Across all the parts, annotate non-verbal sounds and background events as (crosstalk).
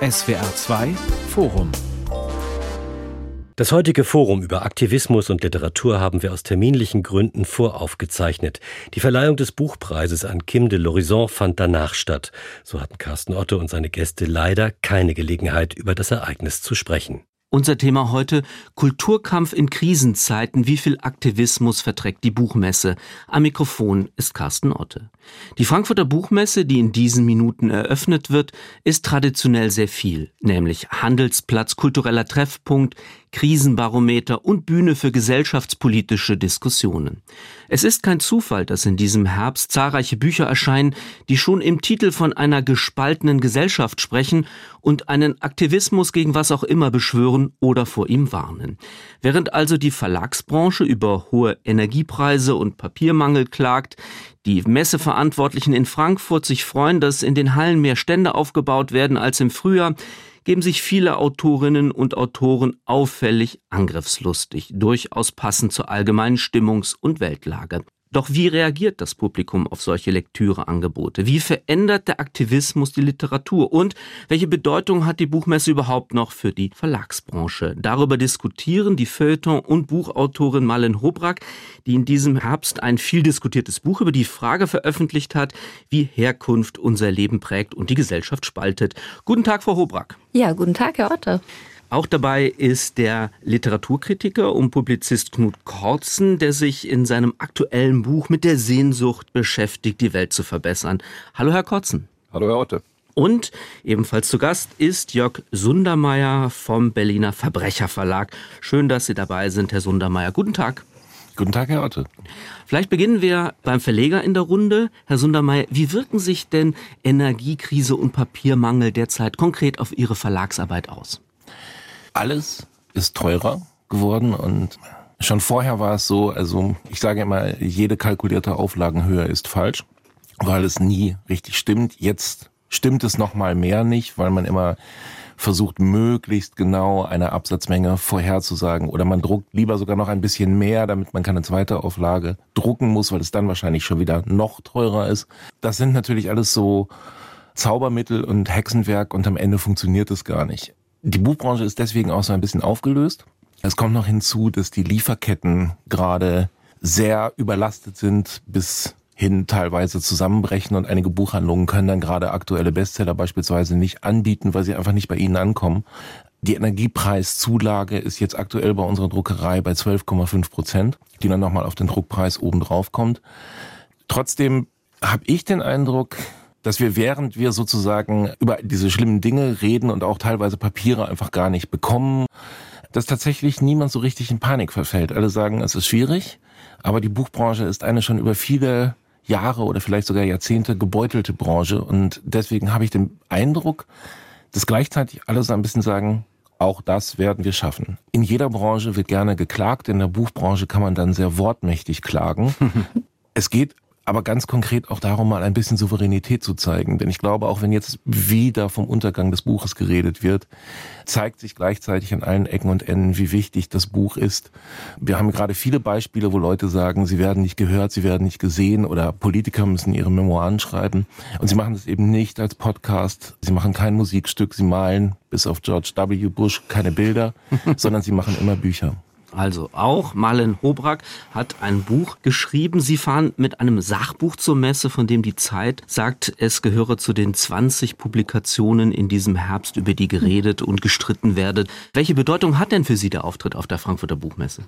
SWR 2 Forum das heutige Forum über Aktivismus und Literatur haben wir aus terminlichen Gründen voraufgezeichnet. Die Verleihung des Buchpreises an Kim de l'Horizon fand danach statt. So hatten Carsten Otto und seine Gäste leider keine Gelegenheit, über das Ereignis zu sprechen. Unser Thema heute Kulturkampf in Krisenzeiten. Wie viel Aktivismus verträgt die Buchmesse? Am Mikrofon ist Carsten Otte. Die Frankfurter Buchmesse, die in diesen Minuten eröffnet wird, ist traditionell sehr viel, nämlich Handelsplatz, kultureller Treffpunkt, Krisenbarometer und Bühne für gesellschaftspolitische Diskussionen. Es ist kein Zufall, dass in diesem Herbst zahlreiche Bücher erscheinen, die schon im Titel von einer gespaltenen Gesellschaft sprechen und einen Aktivismus gegen was auch immer beschwören oder vor ihm warnen. Während also die Verlagsbranche über hohe Energiepreise und Papiermangel klagt, die Messeverantwortlichen in Frankfurt sich freuen, dass in den Hallen mehr Stände aufgebaut werden als im Frühjahr, geben sich viele Autorinnen und Autoren auffällig angriffslustig, durchaus passend zur allgemeinen Stimmungs- und Weltlage. Doch wie reagiert das Publikum auf solche Lektüreangebote? Wie verändert der Aktivismus die Literatur? Und welche Bedeutung hat die Buchmesse überhaupt noch für die Verlagsbranche? Darüber diskutieren die Feuilleton- und Buchautorin Malen Hobrack, die in diesem Herbst ein viel diskutiertes Buch über die Frage veröffentlicht hat, wie Herkunft unser Leben prägt und die Gesellschaft spaltet. Guten Tag, Frau Hobrack. Ja, guten Tag, Herr Otte. Auch dabei ist der Literaturkritiker und Publizist Knut Kortzen, der sich in seinem aktuellen Buch mit der Sehnsucht beschäftigt, die Welt zu verbessern. Hallo, Herr Kortzen. Hallo, Herr Otte. Und ebenfalls zu Gast ist Jörg Sundermeier vom Berliner Verbrecherverlag. Schön, dass Sie dabei sind, Herr Sundermeier. Guten Tag. Guten Tag, Herr Otte. Vielleicht beginnen wir beim Verleger in der Runde. Herr Sundermeier, wie wirken sich denn Energiekrise und Papiermangel derzeit konkret auf Ihre Verlagsarbeit aus? Alles ist teurer geworden und schon vorher war es so, also ich sage immer, jede kalkulierte Auflagenhöhe ist falsch, weil es nie richtig stimmt. Jetzt stimmt es noch mal mehr nicht, weil man immer versucht, möglichst genau eine Absatzmenge vorherzusagen oder man druckt lieber sogar noch ein bisschen mehr, damit man keine zweite Auflage drucken muss, weil es dann wahrscheinlich schon wieder noch teurer ist. Das sind natürlich alles so Zaubermittel und Hexenwerk und am Ende funktioniert es gar nicht. Die Buchbranche ist deswegen auch so ein bisschen aufgelöst. Es kommt noch hinzu, dass die Lieferketten gerade sehr überlastet sind bis hin teilweise zusammenbrechen und einige Buchhandlungen können dann gerade aktuelle Bestseller beispielsweise nicht anbieten, weil sie einfach nicht bei ihnen ankommen. Die Energiepreiszulage ist jetzt aktuell bei unserer Druckerei bei 12,5 Prozent, die dann nochmal auf den Druckpreis oben drauf kommt. Trotzdem habe ich den Eindruck, dass wir während wir sozusagen über diese schlimmen Dinge reden und auch teilweise Papiere einfach gar nicht bekommen, dass tatsächlich niemand so richtig in Panik verfällt. Alle sagen, es ist schwierig, aber die Buchbranche ist eine schon über viele Jahre oder vielleicht sogar Jahrzehnte gebeutelte Branche und deswegen habe ich den Eindruck, dass gleichzeitig alle so ein bisschen sagen, auch das werden wir schaffen. In jeder Branche wird gerne geklagt, in der Buchbranche kann man dann sehr wortmächtig klagen. (laughs) es geht aber ganz konkret auch darum, mal ein bisschen Souveränität zu zeigen. Denn ich glaube, auch wenn jetzt wieder vom Untergang des Buches geredet wird, zeigt sich gleichzeitig an allen Ecken und Enden, wie wichtig das Buch ist. Wir haben gerade viele Beispiele, wo Leute sagen, sie werden nicht gehört, sie werden nicht gesehen oder Politiker müssen ihre Memoiren schreiben. Und sie machen das eben nicht als Podcast. Sie machen kein Musikstück, sie malen bis auf George W. Bush keine Bilder, (laughs) sondern sie machen immer Bücher. Also auch Marlen Hobrack hat ein Buch geschrieben. Sie fahren mit einem Sachbuch zur Messe, von dem die Zeit sagt, es gehöre zu den 20 Publikationen in diesem Herbst, über die geredet und gestritten werde. Welche Bedeutung hat denn für Sie der Auftritt auf der Frankfurter Buchmesse?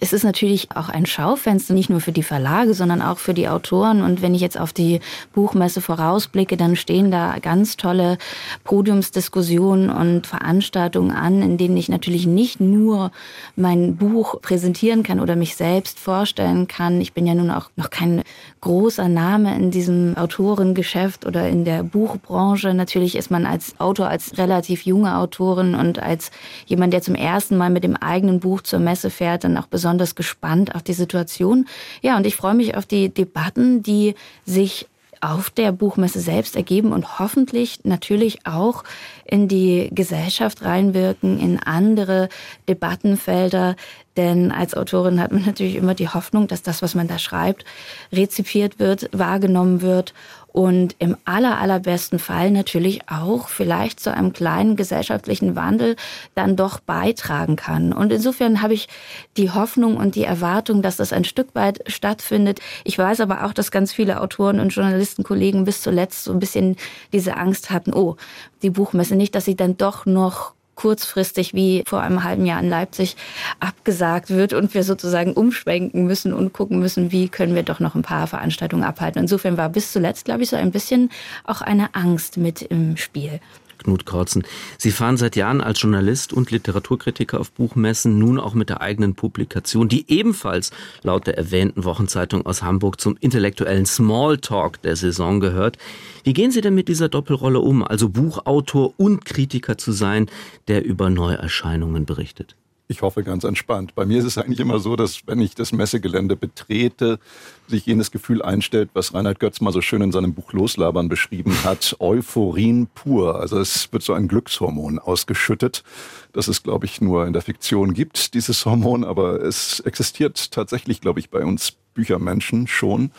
Es ist natürlich auch ein Schaufenster, nicht nur für die Verlage, sondern auch für die Autoren. Und wenn ich jetzt auf die Buchmesse vorausblicke, dann stehen da ganz tolle Podiumsdiskussionen und Veranstaltungen an, in denen ich natürlich nicht nur mein Buch präsentieren kann oder mich selbst vorstellen kann. Ich bin ja nun auch noch kein großer Name in diesem Autorengeschäft oder in der Buchbranche. Natürlich ist man als Autor, als relativ junge Autorin und als jemand, der zum ersten Mal mit dem eigenen Buch zur Messe fährt, dann auch besonders gespannt auf die Situation. Ja, und ich freue mich auf die Debatten, die sich auf der Buchmesse selbst ergeben und hoffentlich natürlich auch in die Gesellschaft reinwirken, in andere Debattenfelder. Denn als Autorin hat man natürlich immer die Hoffnung, dass das, was man da schreibt, rezipiert wird, wahrgenommen wird und im aller, allerbesten Fall natürlich auch vielleicht zu einem kleinen gesellschaftlichen Wandel dann doch beitragen kann. Und insofern habe ich die Hoffnung und die Erwartung, dass das ein Stück weit stattfindet. Ich weiß aber auch, dass ganz viele Autoren und Journalistenkollegen bis zuletzt so ein bisschen diese Angst hatten, oh, die Buchmesse nicht, dass sie dann doch noch kurzfristig wie vor einem halben Jahr in Leipzig abgesagt wird und wir sozusagen umschwenken müssen und gucken müssen, wie können wir doch noch ein paar Veranstaltungen abhalten. Insofern war bis zuletzt, glaube ich, so ein bisschen auch eine Angst mit im Spiel. Knut Korzen. Sie fahren seit Jahren als Journalist und Literaturkritiker auf Buchmessen, nun auch mit der eigenen Publikation, die ebenfalls laut der erwähnten Wochenzeitung aus Hamburg zum intellektuellen Smalltalk der Saison gehört. Wie gehen Sie denn mit dieser Doppelrolle um, also Buchautor und Kritiker zu sein, der über Neuerscheinungen berichtet? Ich hoffe ganz entspannt. Bei mir ist es eigentlich immer so, dass wenn ich das Messegelände betrete, sich jenes Gefühl einstellt, was Reinhard Götz mal so schön in seinem Buch Loslabern beschrieben hat, Euphorin pur. Also es wird so ein Glückshormon ausgeschüttet, das es, glaube ich, nur in der Fiktion gibt, dieses Hormon, aber es existiert tatsächlich, glaube ich, bei uns Büchermenschen schon.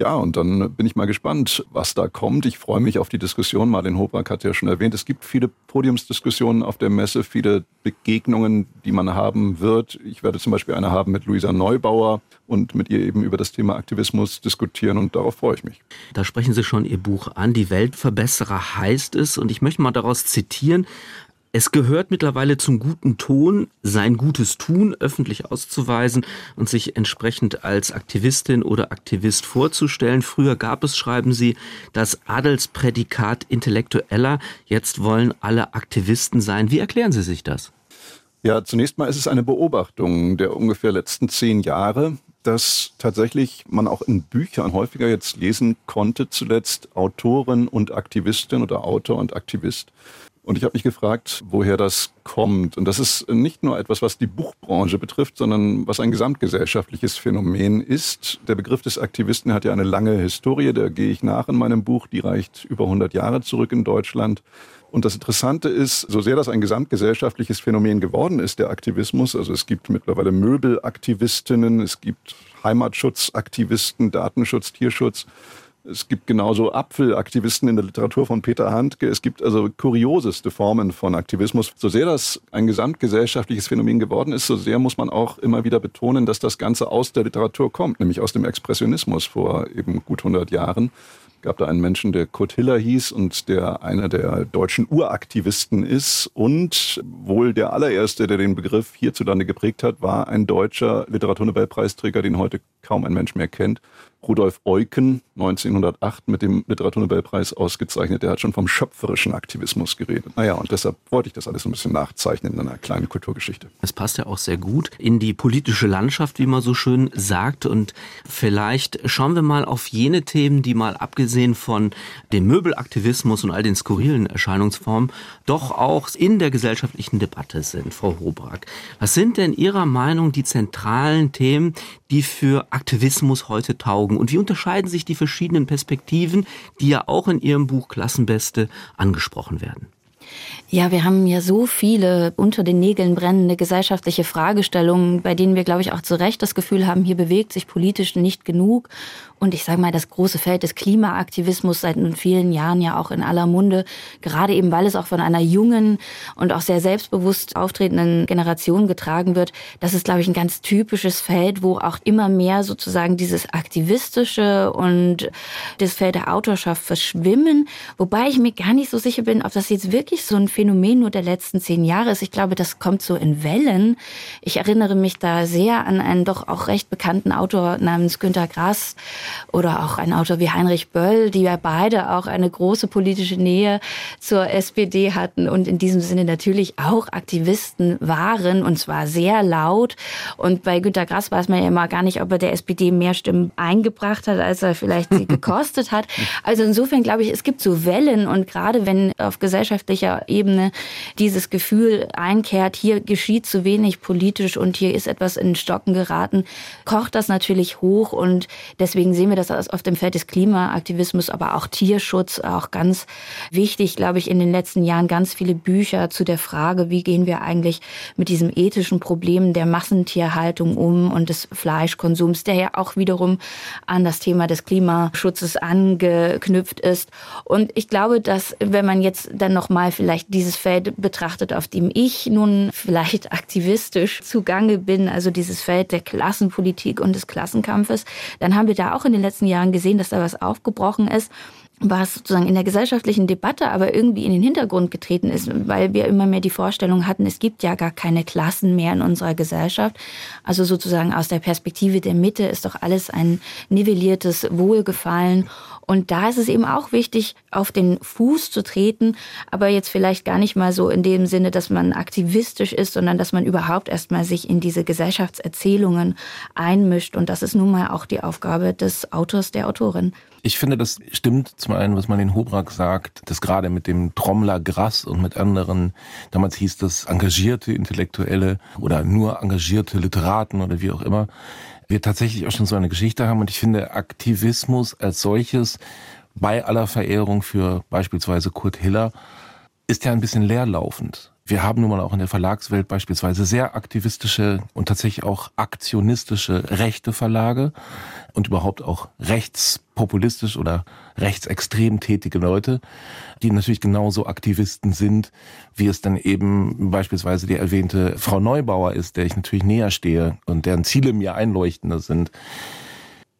Ja, und dann bin ich mal gespannt, was da kommt. Ich freue mich auf die Diskussion. Martin Hoprak hat ja schon erwähnt, es gibt viele Podiumsdiskussionen auf der Messe, viele Begegnungen, die man haben wird. Ich werde zum Beispiel eine haben mit Luisa Neubauer und mit ihr eben über das Thema Aktivismus diskutieren und darauf freue ich mich. Da sprechen Sie schon Ihr Buch an. Die Weltverbesserer heißt es und ich möchte mal daraus zitieren. Es gehört mittlerweile zum guten Ton, sein gutes Tun öffentlich auszuweisen und sich entsprechend als Aktivistin oder Aktivist vorzustellen. Früher gab es, schreiben Sie, das Adelsprädikat Intellektueller. Jetzt wollen alle Aktivisten sein. Wie erklären Sie sich das? Ja, zunächst mal ist es eine Beobachtung der ungefähr letzten zehn Jahre, dass tatsächlich man auch in Büchern häufiger jetzt lesen konnte, zuletzt Autorin und Aktivistin oder Autor und Aktivist. Und ich habe mich gefragt, woher das kommt. Und das ist nicht nur etwas, was die Buchbranche betrifft, sondern was ein gesamtgesellschaftliches Phänomen ist. Der Begriff des Aktivisten hat ja eine lange Historie, da gehe ich nach in meinem Buch, die reicht über 100 Jahre zurück in Deutschland. Und das Interessante ist, so sehr das ein gesamtgesellschaftliches Phänomen geworden ist, der Aktivismus, also es gibt mittlerweile Möbelaktivistinnen, es gibt Heimatschutzaktivisten, Datenschutz, Tierschutz, es gibt genauso Apfelaktivisten in der Literatur von Peter Handke. Es gibt also kurioseste Formen von Aktivismus. So sehr das ein gesamtgesellschaftliches Phänomen geworden ist, so sehr muss man auch immer wieder betonen, dass das Ganze aus der Literatur kommt, nämlich aus dem Expressionismus vor eben gut 100 Jahren gab da einen Menschen, der Kurt Hiller hieß und der einer der deutschen Uraktivisten ist und wohl der allererste, der den Begriff hierzulande geprägt hat, war ein deutscher Literaturnobelpreisträger, den heute kaum ein Mensch mehr kennt, Rudolf Eucken 1908 mit dem Literaturnobelpreis ausgezeichnet. Der hat schon vom schöpferischen Aktivismus geredet. Naja, und deshalb wollte ich das alles ein bisschen nachzeichnen in einer kleinen Kulturgeschichte. Es passt ja auch sehr gut in die politische Landschaft, wie man so schön sagt. Und vielleicht schauen wir mal auf jene Themen, die mal abgesehen von dem Möbelaktivismus und all den skurrilen Erscheinungsformen doch auch in der gesellschaftlichen Debatte sind. Frau Hobrak, was sind denn Ihrer Meinung die zentralen Themen, die für Aktivismus heute taugen? Und wie unterscheiden sich die verschiedenen Perspektiven, die ja auch in Ihrem Buch Klassenbeste angesprochen werden? Ja, wir haben ja so viele unter den Nägeln brennende gesellschaftliche Fragestellungen, bei denen wir, glaube ich, auch zu Recht das Gefühl haben, hier bewegt sich politisch nicht genug. Und ich sage mal, das große Feld des Klimaaktivismus seit nun vielen Jahren ja auch in aller Munde, gerade eben weil es auch von einer jungen und auch sehr selbstbewusst auftretenden Generation getragen wird. Das ist, glaube ich, ein ganz typisches Feld, wo auch immer mehr sozusagen dieses Aktivistische und das Feld der Autorschaft verschwimmen. Wobei ich mir gar nicht so sicher bin, ob das jetzt wirklich so ein Phänomen nur der letzten zehn Jahre ist. Ich glaube, das kommt so in Wellen. Ich erinnere mich da sehr an einen doch auch recht bekannten Autor namens Günter Grass, oder auch ein Autor wie Heinrich Böll, die ja beide auch eine große politische Nähe zur SPD hatten und in diesem Sinne natürlich auch Aktivisten waren und zwar sehr laut. Und bei Günter Grass weiß man ja immer gar nicht, ob er der SPD mehr Stimmen eingebracht hat, als er vielleicht sie (laughs) gekostet hat. Also insofern glaube ich, es gibt so Wellen und gerade wenn auf gesellschaftlicher Ebene dieses Gefühl einkehrt, hier geschieht zu wenig politisch und hier ist etwas in Stocken geraten, kocht das natürlich hoch und deswegen sehen wir das auf dem Feld des Klimaaktivismus, aber auch Tierschutz, auch ganz wichtig, glaube ich, in den letzten Jahren ganz viele Bücher zu der Frage, wie gehen wir eigentlich mit diesem ethischen Problem der Massentierhaltung um und des Fleischkonsums, der ja auch wiederum an das Thema des Klimaschutzes angeknüpft ist. Und ich glaube, dass wenn man jetzt dann nochmal vielleicht dieses Feld betrachtet, auf dem ich nun vielleicht (laughs) aktivistisch zugange bin, also dieses Feld der Klassenpolitik und des Klassenkampfes, dann haben wir da auch in den letzten Jahren gesehen, dass da was aufgebrochen ist was sozusagen in der gesellschaftlichen Debatte aber irgendwie in den Hintergrund getreten ist, weil wir immer mehr die Vorstellung hatten, es gibt ja gar keine Klassen mehr in unserer Gesellschaft. Also sozusagen aus der Perspektive der Mitte ist doch alles ein nivelliertes Wohlgefallen. Und da ist es eben auch wichtig, auf den Fuß zu treten, aber jetzt vielleicht gar nicht mal so in dem Sinne, dass man aktivistisch ist, sondern dass man überhaupt erstmal sich in diese Gesellschaftserzählungen einmischt. Und das ist nun mal auch die Aufgabe des Autors, der Autorin. Ich finde, das stimmt zum einen, was man in Hobrak sagt, dass gerade mit dem Trommler Grass und mit anderen, damals hieß das engagierte Intellektuelle oder nur engagierte Literaten oder wie auch immer, wir tatsächlich auch schon so eine Geschichte haben. Und ich finde, Aktivismus als solches, bei aller Verehrung für beispielsweise Kurt Hiller, ist ja ein bisschen leerlaufend. Wir haben nun mal auch in der Verlagswelt beispielsweise sehr aktivistische und tatsächlich auch aktionistische rechte Verlage und überhaupt auch rechtspopulistisch oder rechtsextrem tätige Leute, die natürlich genauso Aktivisten sind, wie es dann eben beispielsweise die erwähnte Frau Neubauer ist, der ich natürlich näher stehe und deren Ziele mir einleuchtender sind.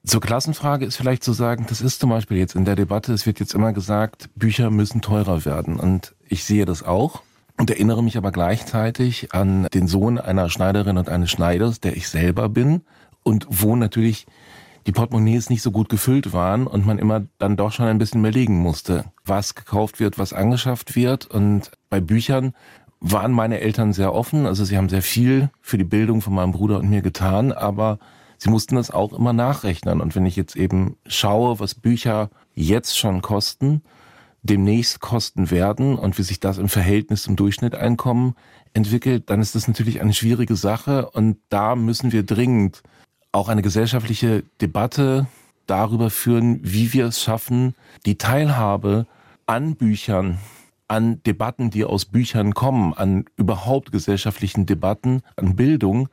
Zur Klassenfrage ist vielleicht zu sagen, das ist zum Beispiel jetzt in der Debatte, es wird jetzt immer gesagt, Bücher müssen teurer werden. Und ich sehe das auch und erinnere mich aber gleichzeitig an den Sohn einer Schneiderin und eines Schneiders, der ich selber bin und wo natürlich die Portemonnaies nicht so gut gefüllt waren und man immer dann doch schon ein bisschen überlegen musste, was gekauft wird, was angeschafft wird. Und bei Büchern waren meine Eltern sehr offen, also sie haben sehr viel für die Bildung von meinem Bruder und mir getan, aber sie mussten das auch immer nachrechnen. Und wenn ich jetzt eben schaue, was Bücher jetzt schon kosten, demnächst kosten werden und wie sich das im Verhältnis zum Durchschnitteinkommen entwickelt, dann ist das natürlich eine schwierige Sache und da müssen wir dringend auch eine gesellschaftliche Debatte darüber führen, wie wir es schaffen, die Teilhabe an Büchern, an Debatten, die aus Büchern kommen, an überhaupt gesellschaftlichen Debatten, an Bildung,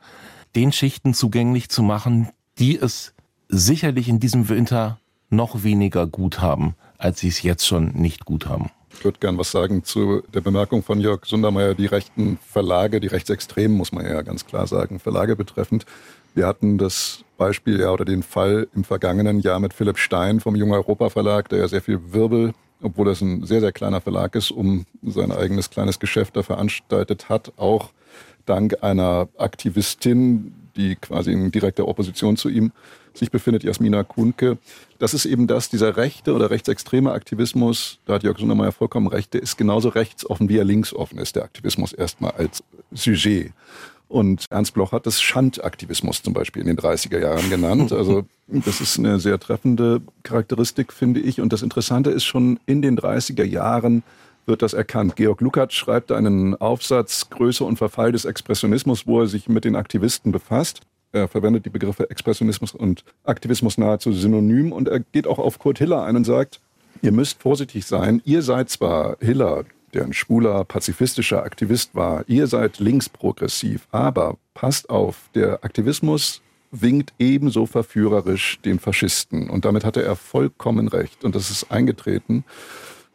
den Schichten zugänglich zu machen, die es sicherlich in diesem Winter noch weniger gut haben als sie es jetzt schon nicht gut haben. Ich würde gern was sagen zu der Bemerkung von Jörg Sundermeier, die rechten Verlage, die Rechtsextremen, muss man ja ganz klar sagen, Verlage betreffend. Wir hatten das Beispiel ja oder den Fall im vergangenen Jahr mit Philipp Stein vom Jung Europa Verlag, der ja sehr viel Wirbel, obwohl das ein sehr, sehr kleiner Verlag ist, um sein eigenes kleines Geschäft da veranstaltet hat, auch dank einer Aktivistin, die quasi in direkter Opposition zu ihm sich befindet, Jasmina Kuhnke. Das ist eben das, dieser rechte oder rechtsextreme Aktivismus, da hat Jörg Sundermeier vollkommen recht, der ist genauso rechtsoffen, wie er linksoffen ist, der Aktivismus erstmal als Sujet. Und Ernst Bloch hat das Schandaktivismus zum Beispiel in den 30er Jahren genannt. Also das ist eine sehr treffende Charakteristik, finde ich. Und das Interessante ist schon in den 30er Jahren wird das erkannt. Georg Lukacs schreibt einen Aufsatz Größe und Verfall des Expressionismus, wo er sich mit den Aktivisten befasst. Er verwendet die Begriffe Expressionismus und Aktivismus nahezu synonym und er geht auch auf Kurt Hiller ein und sagt, ihr müsst vorsichtig sein. Ihr seid zwar Hiller, der ein schwuler, pazifistischer Aktivist war, ihr seid linksprogressiv, aber passt auf, der Aktivismus winkt ebenso verführerisch den Faschisten. Und damit hatte er vollkommen recht. Und das ist eingetreten.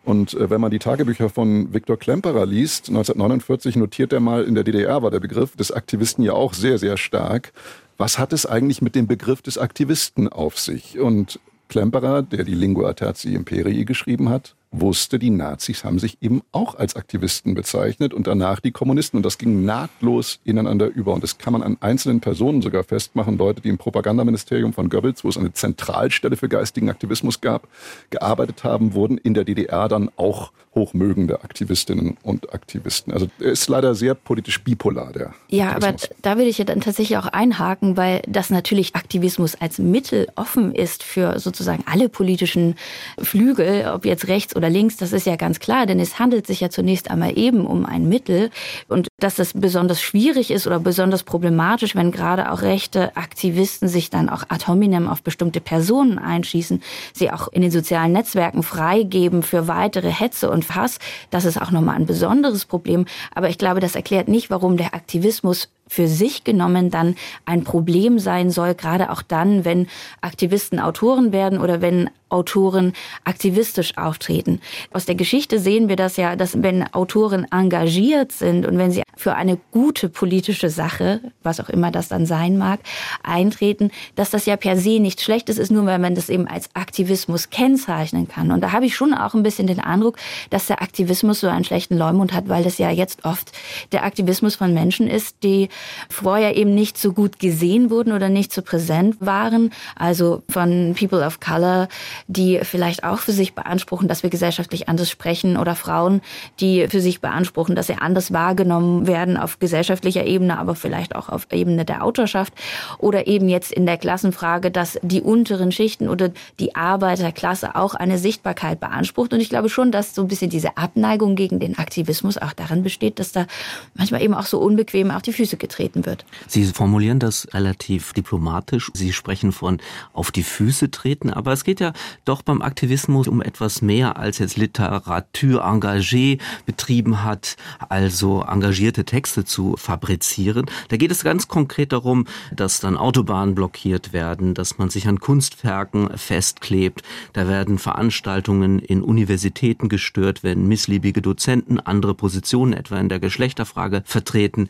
Und äh, wenn man die Tagebücher von Viktor Klemperer liest, 1949 notiert er mal, in der DDR war der Begriff des Aktivisten ja auch sehr, sehr stark was hat es eigentlich mit dem Begriff des Aktivisten auf sich? Und Klemperer, der die Lingua Tertii Imperii geschrieben hat, wusste, die Nazis haben sich eben auch als Aktivisten bezeichnet und danach die Kommunisten. Und das ging nahtlos ineinander über. Und das kann man an einzelnen Personen sogar festmachen. Leute, die im Propagandaministerium von Goebbels, wo es eine Zentralstelle für geistigen Aktivismus gab, gearbeitet haben, wurden in der DDR dann auch hochmögende Aktivistinnen und Aktivisten. Also er ist leider sehr politisch bipolar, der. Ja, Aktivismus. aber da will ich ja dann tatsächlich auch einhaken, weil das natürlich Aktivismus als Mittel offen ist für sozusagen alle politischen Flügel, ob jetzt rechts oder links, das ist ja ganz klar, denn es handelt sich ja zunächst einmal eben um ein Mittel und dass das besonders schwierig ist oder besonders problematisch, wenn gerade auch rechte Aktivisten sich dann auch ad hominem auf bestimmte Personen einschießen, sie auch in den sozialen Netzwerken freigeben für weitere Hetze und Hass, das ist auch nochmal ein besonderes Problem. Aber ich glaube, das erklärt nicht, warum der Aktivismus für sich genommen dann ein Problem sein soll, gerade auch dann, wenn Aktivisten Autoren werden oder wenn Autoren aktivistisch auftreten. Aus der Geschichte sehen wir das ja, dass wenn Autoren engagiert sind und wenn sie für eine gute politische Sache, was auch immer das dann sein mag, eintreten, dass das ja per se nicht schlecht ist, ist nur, weil man das eben als Aktivismus kennzeichnen kann. Und da habe ich schon auch ein bisschen den Eindruck, dass der Aktivismus so einen schlechten Leumund hat, weil das ja jetzt oft der Aktivismus von Menschen ist, die vorher eben nicht so gut gesehen wurden oder nicht so präsent waren. Also von People of Color, die vielleicht auch für sich beanspruchen, dass wir gesellschaftlich anders sprechen oder Frauen, die für sich beanspruchen, dass sie anders wahrgenommen werden auf gesellschaftlicher Ebene, aber vielleicht auch auf Ebene der Autorschaft oder eben jetzt in der Klassenfrage, dass die unteren Schichten oder die Arbeiterklasse auch eine Sichtbarkeit beansprucht. Und ich glaube schon, dass so ein bisschen diese Abneigung gegen den Aktivismus auch daran besteht, dass da manchmal eben auch so unbequem auf die Füße getreten wird. Sie formulieren das relativ diplomatisch. Sie sprechen von auf die Füße treten, aber es geht ja doch beim Aktivismus um etwas mehr als jetzt Literatur engagé betrieben hat, also engagierte Texte zu fabrizieren. Da geht es ganz konkret darum, dass dann Autobahnen blockiert werden, dass man sich an Kunstwerken festklebt. Da werden Veranstaltungen in Universitäten gestört, wenn missliebige Dozenten andere Positionen etwa in der Geschlechterfrage vertreten.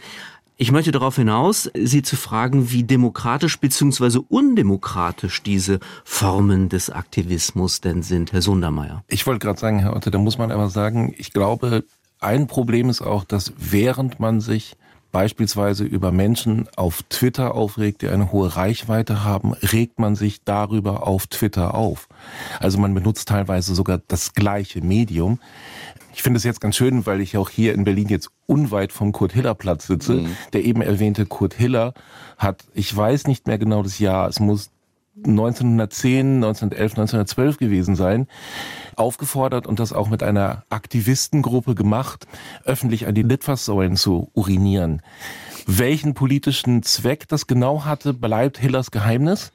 Ich möchte darauf hinaus, Sie zu fragen, wie demokratisch bzw. undemokratisch diese Formen des Aktivismus denn sind, Herr Sundermeier. Ich wollte gerade sagen, Herr Otte, da muss man aber sagen, ich glaube, ein Problem ist auch, dass während man sich beispielsweise über Menschen auf Twitter aufregt, die eine hohe Reichweite haben, regt man sich darüber auf Twitter auf. Also man benutzt teilweise sogar das gleiche Medium. Ich finde es jetzt ganz schön, weil ich auch hier in Berlin jetzt unweit vom Kurt-Hiller-Platz sitze. Mhm. Der eben erwähnte Kurt Hiller hat, ich weiß nicht mehr genau das Jahr, es muss 1910, 1911, 1912 gewesen sein, aufgefordert und das auch mit einer Aktivistengruppe gemacht, öffentlich an die Litfaßsäulen zu urinieren. Welchen politischen Zweck das genau hatte, bleibt Hillers Geheimnis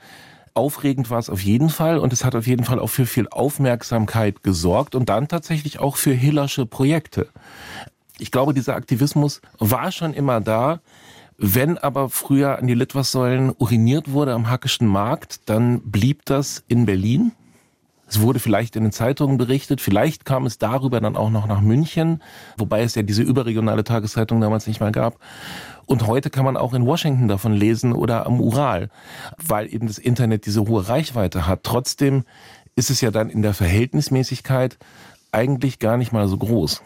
aufregend war es auf jeden Fall und es hat auf jeden Fall auch für viel Aufmerksamkeit gesorgt und dann tatsächlich auch für Hillersche Projekte. Ich glaube, dieser Aktivismus war schon immer da. Wenn aber früher an die Litwassäulen uriniert wurde am Hackischen Markt, dann blieb das in Berlin. Es wurde vielleicht in den Zeitungen berichtet, vielleicht kam es darüber dann auch noch nach München, wobei es ja diese überregionale Tageszeitung damals nicht mehr gab. Und heute kann man auch in Washington davon lesen oder am Ural, weil eben das Internet diese hohe Reichweite hat. Trotzdem ist es ja dann in der Verhältnismäßigkeit eigentlich gar nicht mal so groß.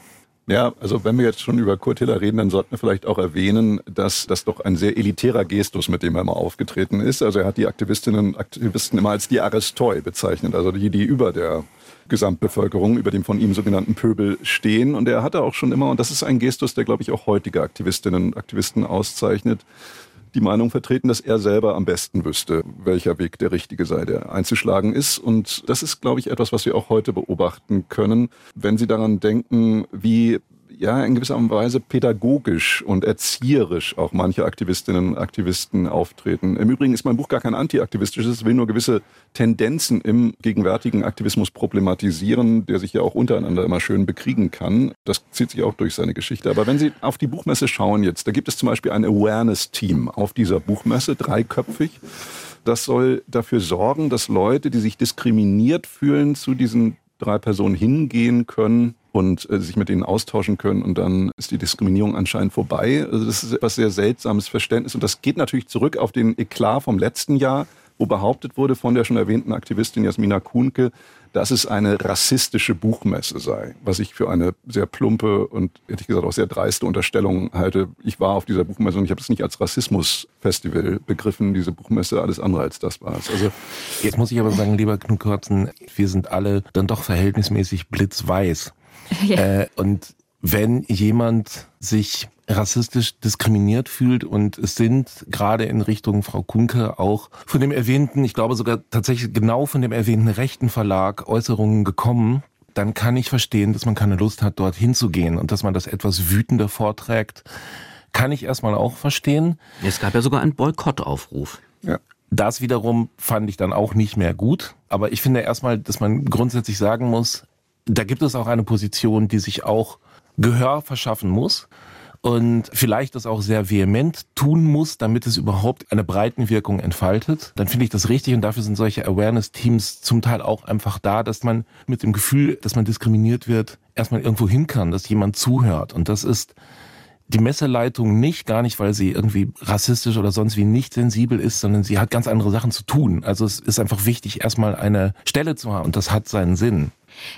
Ja, also wenn wir jetzt schon über Kurt Hiller reden, dann sollten wir vielleicht auch erwähnen, dass das doch ein sehr elitärer Gestus, mit dem er mal aufgetreten ist. Also er hat die Aktivistinnen und Aktivisten immer als die Aristoi bezeichnet, also die, die über der Gesamtbevölkerung, über dem von ihm sogenannten Pöbel stehen. Und er hatte auch schon immer, und das ist ein Gestus, der, glaube ich, auch heutige Aktivistinnen und Aktivisten auszeichnet, die Meinung vertreten, dass er selber am besten wüsste, welcher Weg der richtige sei, der einzuschlagen ist. Und das ist, glaube ich, etwas, was wir auch heute beobachten können, wenn Sie daran denken, wie ja in gewisser Weise pädagogisch und erzieherisch auch manche Aktivistinnen und Aktivisten auftreten. Im Übrigen ist mein Buch gar kein antiaktivistisches, es will nur gewisse Tendenzen im gegenwärtigen Aktivismus problematisieren, der sich ja auch untereinander immer schön bekriegen kann. Das zieht sich auch durch seine Geschichte. Aber wenn Sie auf die Buchmesse schauen jetzt, da gibt es zum Beispiel ein Awareness-Team auf dieser Buchmesse, dreiköpfig. Das soll dafür sorgen, dass Leute, die sich diskriminiert fühlen, zu diesen drei Personen hingehen können und äh, sich mit ihnen austauschen können und dann ist die Diskriminierung anscheinend vorbei. Also das ist etwas sehr seltsames Verständnis und das geht natürlich zurück auf den Eklat vom letzten Jahr, wo behauptet wurde von der schon erwähnten Aktivistin Jasmina Kuhnke, dass es eine rassistische Buchmesse sei, was ich für eine sehr plumpe und ehrlich gesagt auch sehr dreiste Unterstellung halte. Ich war auf dieser Buchmesse und ich habe es nicht als Rassismusfestival begriffen, diese Buchmesse, alles andere als das war es. Also Jetzt muss ich aber sagen, lieber Knut Kurzen, wir sind alle dann doch verhältnismäßig blitzweiß ja. Äh, und wenn jemand sich rassistisch diskriminiert fühlt und es sind gerade in Richtung Frau Kunke auch von dem erwähnten, ich glaube sogar tatsächlich genau von dem erwähnten rechten Verlag Äußerungen gekommen, dann kann ich verstehen, dass man keine Lust hat, dorthin zu gehen und dass man das etwas wütender vorträgt. Kann ich erstmal auch verstehen. Es gab ja sogar einen Boykottaufruf. Ja. Das wiederum fand ich dann auch nicht mehr gut. Aber ich finde erstmal, dass man grundsätzlich sagen muss, da gibt es auch eine Position, die sich auch Gehör verschaffen muss und vielleicht das auch sehr vehement tun muss, damit es überhaupt eine Breitenwirkung entfaltet, dann finde ich das richtig und dafür sind solche Awareness-Teams zum Teil auch einfach da, dass man mit dem Gefühl, dass man diskriminiert wird, erstmal irgendwo hin kann, dass jemand zuhört und das ist die Messeleitung nicht, gar nicht, weil sie irgendwie rassistisch oder sonst wie nicht sensibel ist, sondern sie hat ganz andere Sachen zu tun. Also es ist einfach wichtig, erstmal eine Stelle zu haben und das hat seinen Sinn.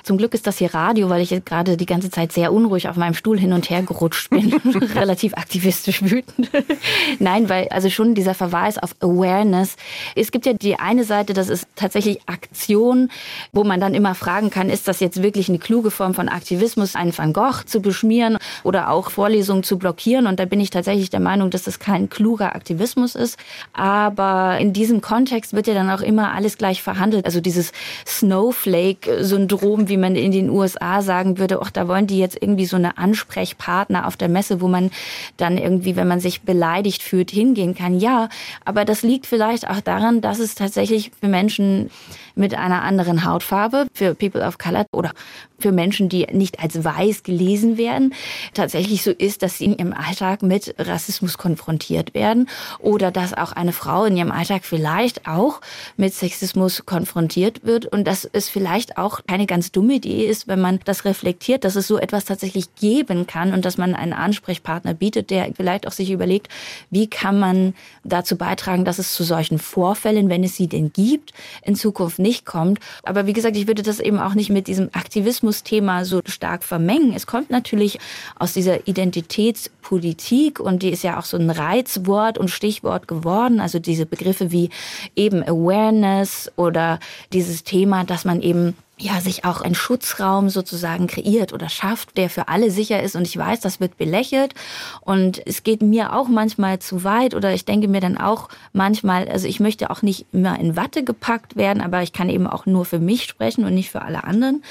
Zum Glück ist das hier Radio, weil ich jetzt gerade die ganze Zeit sehr unruhig auf meinem Stuhl hin und her gerutscht bin. (laughs) (laughs) Relativ aktivistisch wütend. (laughs) Nein, weil also schon dieser Verweis auf Awareness. Es gibt ja die eine Seite, das ist tatsächlich Aktion, wo man dann immer fragen kann, ist das jetzt wirklich eine kluge Form von Aktivismus, einen Van Gogh zu beschmieren oder auch Vorlesungen zu blockieren? Und da bin ich tatsächlich der Meinung, dass das kein kluger Aktivismus ist. Aber in diesem Kontext wird ja dann auch immer alles gleich verhandelt. Also dieses Snowflake-Syndrom abgehoben, wie man in den USA sagen würde, ach, da wollen die jetzt irgendwie so eine Ansprechpartner auf der Messe, wo man dann irgendwie, wenn man sich beleidigt fühlt, hingehen kann. Ja, aber das liegt vielleicht auch daran, dass es tatsächlich für Menschen mit einer anderen Hautfarbe, für People of Color oder für Menschen, die nicht als weiß gelesen werden, tatsächlich so ist, dass sie in ihrem Alltag mit Rassismus konfrontiert werden oder dass auch eine Frau in ihrem Alltag vielleicht auch mit Sexismus konfrontiert wird und dass es vielleicht auch keine ganz dumme Idee ist, wenn man das reflektiert, dass es so etwas tatsächlich geben kann und dass man einen Ansprechpartner bietet, der vielleicht auch sich überlegt, wie kann man dazu beitragen, dass es zu solchen Vorfällen, wenn es sie denn gibt, in Zukunft nicht kommt. Aber wie gesagt, ich würde das eben auch nicht mit diesem Aktivismus-Thema so stark vermengen. Es kommt natürlich aus dieser Identitätspolitik und die ist ja auch so ein Reizwort und Stichwort geworden. Also diese Begriffe wie eben Awareness oder dieses Thema, dass man eben ja, sich auch ein Schutzraum sozusagen kreiert oder schafft, der für alle sicher ist. Und ich weiß, das wird belächelt. Und es geht mir auch manchmal zu weit oder ich denke mir dann auch manchmal, also ich möchte auch nicht immer in Watte gepackt werden, aber ich kann eben auch nur für mich sprechen und nicht für alle anderen.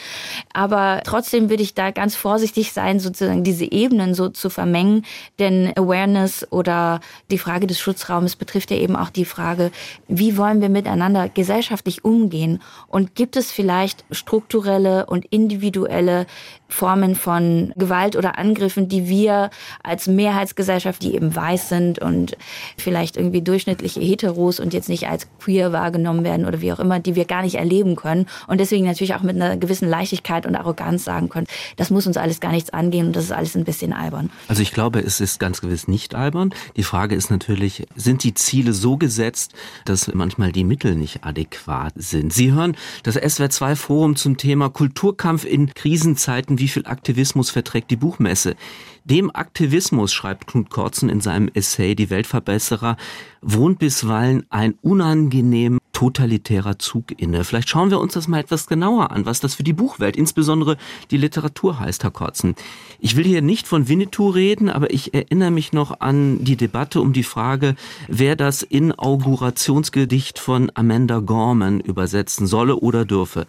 Aber trotzdem würde ich da ganz vorsichtig sein, sozusagen diese Ebenen so zu vermengen. Denn Awareness oder die Frage des Schutzraumes betrifft ja eben auch die Frage, wie wollen wir miteinander gesellschaftlich umgehen? Und gibt es vielleicht strukturelle und individuelle Formen von Gewalt oder Angriffen, die wir als Mehrheitsgesellschaft, die eben weiß sind und vielleicht irgendwie durchschnittliche Heteros und jetzt nicht als queer wahrgenommen werden oder wie auch immer, die wir gar nicht erleben können und deswegen natürlich auch mit einer gewissen Leichtigkeit und Arroganz sagen können, das muss uns alles gar nichts angehen und das ist alles ein bisschen albern. Also ich glaube, es ist ganz gewiss nicht albern. Die Frage ist natürlich, sind die Ziele so gesetzt, dass manchmal die Mittel nicht adäquat sind? Sie hören das SWR2 Forum zum Thema Kulturkampf in Krisenzeiten wie viel Aktivismus verträgt die Buchmesse. Dem Aktivismus, schreibt Knut Kortzen in seinem Essay Die Weltverbesserer, wohnt bisweilen ein unangenehm totalitärer Zug inne. Vielleicht schauen wir uns das mal etwas genauer an, was das für die Buchwelt, insbesondere die Literatur heißt, Herr Kortzen. Ich will hier nicht von Winnetou reden, aber ich erinnere mich noch an die Debatte um die Frage, wer das Inaugurationsgedicht von Amanda Gorman übersetzen solle oder dürfe.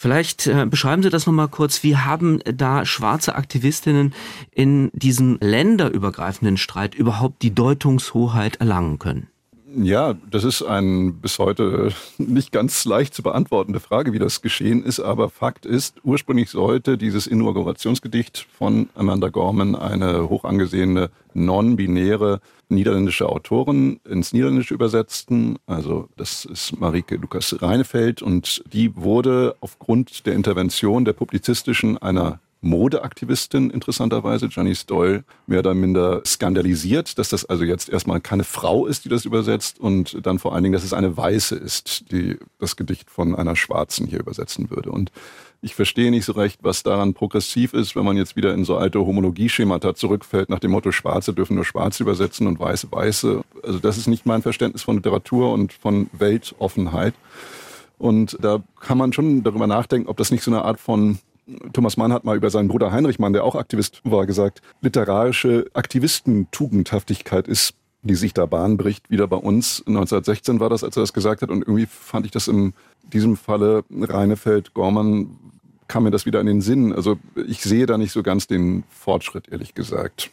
Vielleicht äh, beschreiben Sie das nochmal kurz. Wie haben da schwarze Aktivistinnen in diesem länderübergreifenden Streit überhaupt die Deutungshoheit erlangen können? Ja, das ist eine bis heute (laughs) nicht ganz leicht zu beantwortende Frage, wie das geschehen ist. Aber Fakt ist, ursprünglich sollte dieses Inaugurationsgedicht von Amanda Gorman, eine hoch angesehene non-binäre niederländische Autorin, ins Niederländische übersetzen. Also das ist Marike Lukas Reinefeld und die wurde aufgrund der Intervention der publizistischen einer Modeaktivistin interessanterweise, Janice Doyle, mehr oder minder skandalisiert, dass das also jetzt erstmal keine Frau ist, die das übersetzt und dann vor allen Dingen, dass es eine Weiße ist, die das Gedicht von einer Schwarzen hier übersetzen würde. Und ich verstehe nicht so recht, was daran progressiv ist, wenn man jetzt wieder in so alte Homologieschemata zurückfällt, nach dem Motto, Schwarze dürfen nur Schwarze übersetzen und Weiße Weiße. Also das ist nicht mein Verständnis von Literatur und von Weltoffenheit. Und da kann man schon darüber nachdenken, ob das nicht so eine Art von Thomas Mann hat mal über seinen Bruder Heinrich Mann, der auch Aktivist war, gesagt, literarische Aktivistentugendhaftigkeit ist, die sich da Bahn bricht, wieder bei uns. 1916 war das, als er das gesagt hat. Und irgendwie fand ich das in diesem Falle Reinefeld, Gormann kam mir das wieder in den Sinn. Also ich sehe da nicht so ganz den Fortschritt, ehrlich gesagt.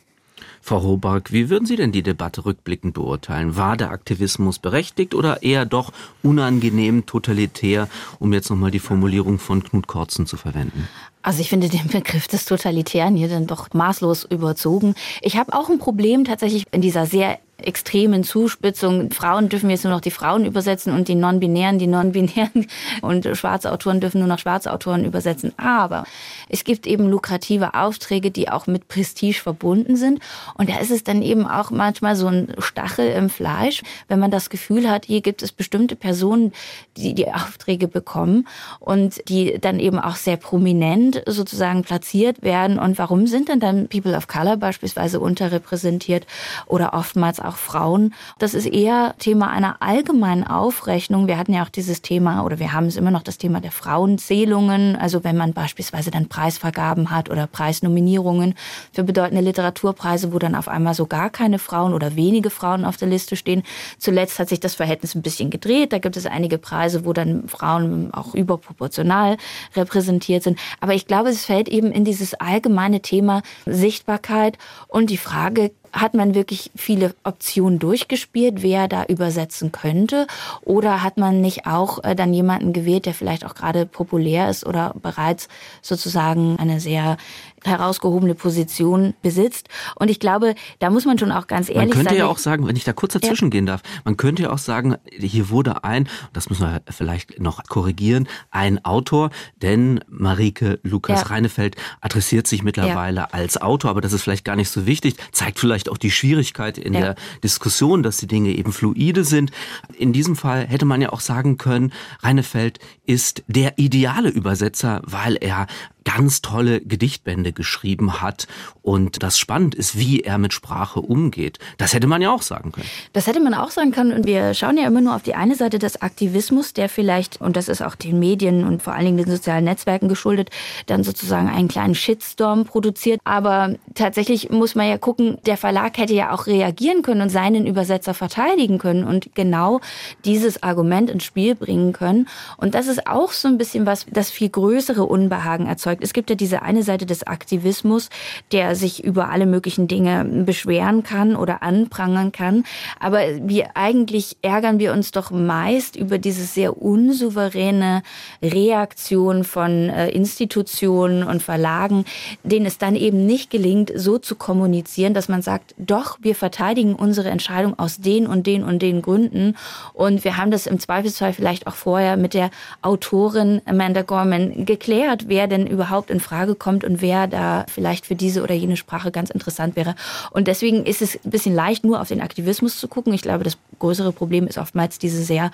Frau Hobark, wie würden Sie denn die Debatte rückblickend beurteilen? War der Aktivismus berechtigt oder eher doch unangenehm totalitär, um jetzt nochmal die Formulierung von Knut Kortzen zu verwenden? Also ich finde den Begriff des Totalitären hier dann doch maßlos überzogen. Ich habe auch ein Problem tatsächlich in dieser sehr extremen Zuspitzung. Frauen dürfen jetzt nur noch die Frauen übersetzen und die Non-Binären die Non-Binären (laughs) und schwarze Autoren dürfen nur noch schwarze Autoren übersetzen. Aber es gibt eben lukrative Aufträge, die auch mit Prestige verbunden sind. Und da ist es dann eben auch manchmal so ein Stachel im Fleisch, wenn man das Gefühl hat, hier gibt es bestimmte Personen, die die Aufträge bekommen und die dann eben auch sehr prominent sozusagen platziert werden. Und warum sind denn dann People of Color beispielsweise unterrepräsentiert oder oftmals auch Frauen. Das ist eher Thema einer allgemeinen Aufrechnung. Wir hatten ja auch dieses Thema oder wir haben es immer noch das Thema der Frauenzählungen. Also wenn man beispielsweise dann Preisvergaben hat oder Preisnominierungen für bedeutende Literaturpreise, wo dann auf einmal so gar keine Frauen oder wenige Frauen auf der Liste stehen. Zuletzt hat sich das Verhältnis ein bisschen gedreht. Da gibt es einige Preise, wo dann Frauen auch überproportional repräsentiert sind. Aber ich glaube, es fällt eben in dieses allgemeine Thema Sichtbarkeit und die Frage, hat man wirklich viele Optionen durchgespielt, wer da übersetzen könnte? Oder hat man nicht auch äh, dann jemanden gewählt, der vielleicht auch gerade populär ist oder bereits sozusagen eine sehr herausgehobene Position besitzt. Und ich glaube, da muss man schon auch ganz ehrlich sein. Man könnte sein, ja auch sagen, wenn ich da kurz dazwischen ja. gehen darf, man könnte ja auch sagen, hier wurde ein, das müssen wir vielleicht noch korrigieren, ein Autor, denn Marike Lukas ja. Reinefeld adressiert sich mittlerweile ja. als Autor, aber das ist vielleicht gar nicht so wichtig, zeigt vielleicht auch die Schwierigkeit in der Diskussion, dass die Dinge eben fluide sind. In diesem Fall hätte man ja auch sagen können, Reinefeld ist der ideale Übersetzer, weil er ganz tolle Gedichtbände geschrieben hat und das spannend ist, wie er mit Sprache umgeht. Das hätte man ja auch sagen können. Das hätte man auch sagen können und wir schauen ja immer nur auf die eine Seite des Aktivismus, der vielleicht, und das ist auch den Medien und vor allen Dingen den sozialen Netzwerken geschuldet, dann sozusagen einen kleinen Shitstorm produziert. Aber tatsächlich muss man ja gucken, der Verlag hätte ja auch reagieren können und seinen Übersetzer verteidigen können und genau dieses Argument ins Spiel bringen können. Und das ist auch so ein bisschen was, das viel größere Unbehagen erzeugt. Es gibt ja diese eine Seite des Aktivismus, der sich über alle möglichen Dinge beschweren kann oder anprangern kann. Aber wir eigentlich ärgern wir uns doch meist über diese sehr unsouveräne Reaktion von äh, Institutionen und Verlagen, denen es dann eben nicht gelingt, so zu kommunizieren, dass man sagt, doch, wir verteidigen unsere Entscheidung aus den und den und den Gründen. Und wir haben das im Zweifelsfall vielleicht auch vorher mit der Autorin Amanda Gorman geklärt, wer denn überhaupt überhaupt in Frage kommt und wer da vielleicht für diese oder jene Sprache ganz interessant wäre. Und deswegen ist es ein bisschen leicht, nur auf den Aktivismus zu gucken. Ich glaube, das größere Problem ist oftmals diese sehr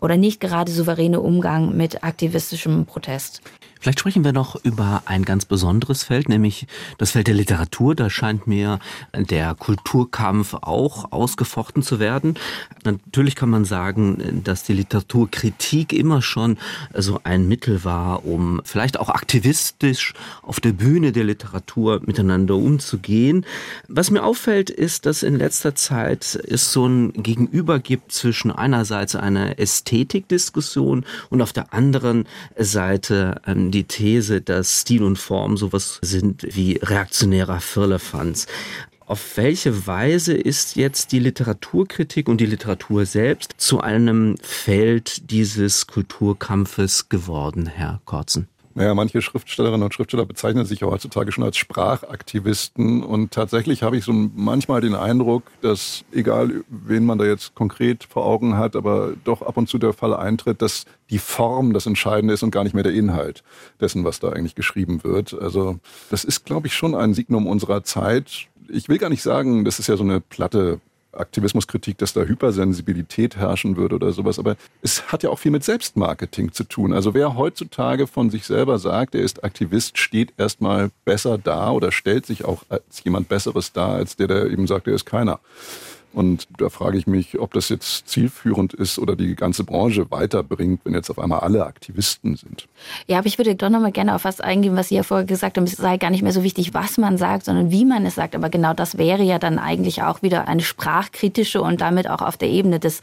oder nicht gerade souveräne Umgang mit aktivistischem Protest. Vielleicht sprechen wir noch über ein ganz besonderes Feld, nämlich das Feld der Literatur. Da scheint mir der Kulturkampf auch ausgefochten zu werden. Natürlich kann man sagen, dass die Literaturkritik immer schon so ein Mittel war, um vielleicht auch aktivistisch auf der Bühne der Literatur miteinander umzugehen. Was mir auffällt, ist, dass in letzter Zeit es so ein Gegenüber gibt zwischen einerseits einer Ästhetikdiskussion und auf der anderen Seite ähm, die These, dass Stil und Form sowas sind wie reaktionärer Firlefanz. Auf welche Weise ist jetzt die Literaturkritik und die Literatur selbst zu einem Feld dieses Kulturkampfes geworden, Herr Korzen? Naja, manche Schriftstellerinnen und Schriftsteller bezeichnen sich ja heutzutage schon als Sprachaktivisten. Und tatsächlich habe ich so manchmal den Eindruck, dass, egal wen man da jetzt konkret vor Augen hat, aber doch ab und zu der Fall eintritt, dass die Form das Entscheidende ist und gar nicht mehr der Inhalt dessen, was da eigentlich geschrieben wird. Also das ist, glaube ich, schon ein Signum unserer Zeit. Ich will gar nicht sagen, das ist ja so eine platte Aktivismuskritik, dass da Hypersensibilität herrschen würde oder sowas. Aber es hat ja auch viel mit Selbstmarketing zu tun. Also wer heutzutage von sich selber sagt, er ist Aktivist, steht erstmal besser da oder stellt sich auch als jemand Besseres dar, als der, der eben sagt, er ist keiner. Und da frage ich mich, ob das jetzt zielführend ist oder die ganze Branche weiterbringt, wenn jetzt auf einmal alle Aktivisten sind. Ja, aber ich würde doch nochmal gerne auf was eingehen, was Sie ja vorher gesagt haben. Es sei gar nicht mehr so wichtig, was man sagt, sondern wie man es sagt. Aber genau das wäre ja dann eigentlich auch wieder eine sprachkritische und damit auch auf der Ebene des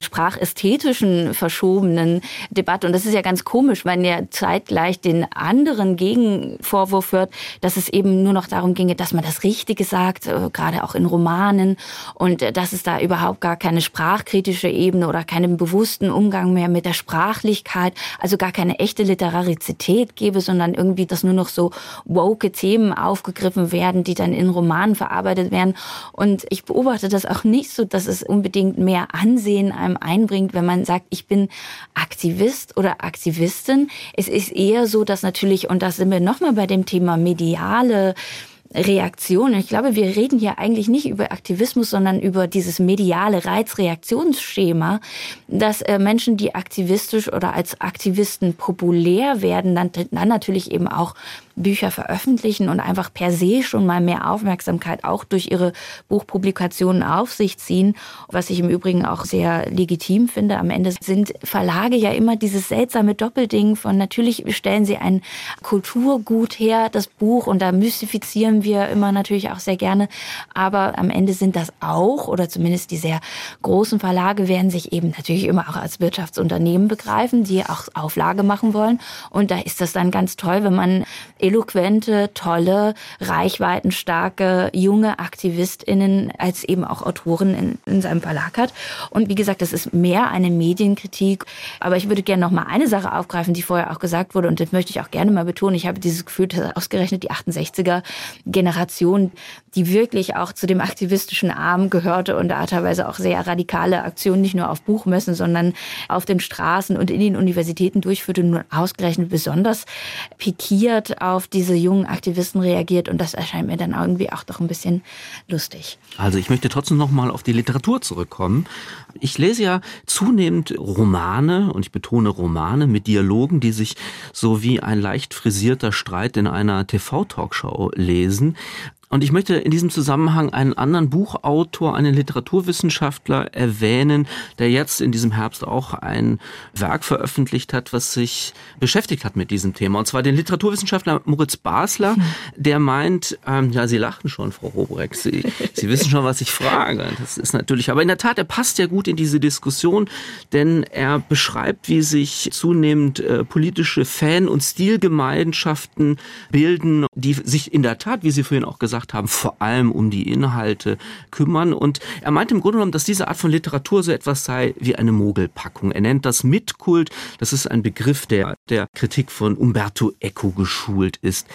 sprachästhetischen verschobenen Debatte. Und das ist ja ganz komisch, weil ja zeitgleich den anderen Gegenvorwurf hört, dass es eben nur noch darum ginge, dass man das Richtige sagt, äh, gerade auch in Romanen. Und äh, dass es da überhaupt gar keine sprachkritische Ebene oder keinen bewussten Umgang mehr mit der Sprachlichkeit, also gar keine echte Literarizität gäbe, sondern irgendwie, dass nur noch so woke Themen aufgegriffen werden, die dann in Romanen verarbeitet werden. Und ich beobachte das auch nicht so, dass es unbedingt mehr Ansehen einem einbringt, wenn man sagt, ich bin Aktivist oder Aktivistin. Es ist eher so, dass natürlich, und da sind wir nochmal bei dem Thema mediale Reaktion. Ich glaube, wir reden hier eigentlich nicht über Aktivismus, sondern über dieses mediale Reizreaktionsschema, dass äh, Menschen, die aktivistisch oder als Aktivisten populär werden, dann, dann natürlich eben auch Bücher veröffentlichen und einfach per se schon mal mehr Aufmerksamkeit auch durch ihre Buchpublikationen auf sich ziehen, was ich im Übrigen auch sehr legitim finde. Am Ende sind Verlage ja immer dieses seltsame Doppelding von natürlich stellen sie ein Kulturgut her, das Buch, und da mystifizieren wir immer natürlich auch sehr gerne, aber am Ende sind das auch, oder zumindest die sehr großen Verlage werden sich eben natürlich immer auch als Wirtschaftsunternehmen begreifen, die auch Auflage machen wollen. Und da ist das dann ganz toll, wenn man eloquente, tolle, reichweitenstarke, junge AktivistInnen als eben auch Autoren in, in seinem Verlag hat. Und wie gesagt, das ist mehr eine Medienkritik. Aber ich würde gerne noch mal eine Sache aufgreifen, die vorher auch gesagt wurde. Und das möchte ich auch gerne mal betonen. Ich habe dieses Gefühl, dass ausgerechnet die 68er Generation, die wirklich auch zu dem aktivistischen Arm gehörte und da teilweise auch sehr radikale Aktionen nicht nur auf Buchmessen, sondern auf den Straßen und in den Universitäten durchführte, nun ausgerechnet besonders pikiert auf diese jungen Aktivisten reagiert und das erscheint mir dann irgendwie auch doch ein bisschen lustig. Also ich möchte trotzdem noch mal auf die Literatur zurückkommen. Ich lese ja zunehmend Romane und ich betone Romane mit Dialogen, die sich so wie ein leicht frisierter Streit in einer TV-Talkshow lesen. Und ich möchte in diesem Zusammenhang einen anderen Buchautor, einen Literaturwissenschaftler erwähnen, der jetzt in diesem Herbst auch ein Werk veröffentlicht hat, was sich beschäftigt hat mit diesem Thema. Und zwar den Literaturwissenschaftler Moritz Basler, der meint, ähm, ja, Sie lachen schon, Frau Robrecht, Sie, Sie wissen schon, was ich frage. Das ist natürlich, aber in der Tat, er passt ja gut in diese Diskussion, denn er beschreibt, wie sich zunehmend äh, politische Fan- und Stilgemeinschaften bilden, die sich in der Tat, wie Sie vorhin auch gesagt gesagt haben, vor allem um die Inhalte kümmern. Und er meint im Grunde genommen, dass diese Art von Literatur so etwas sei wie eine Mogelpackung. Er nennt das Mitkult. Das ist ein Begriff, der der Kritik von Umberto Eco geschult ist.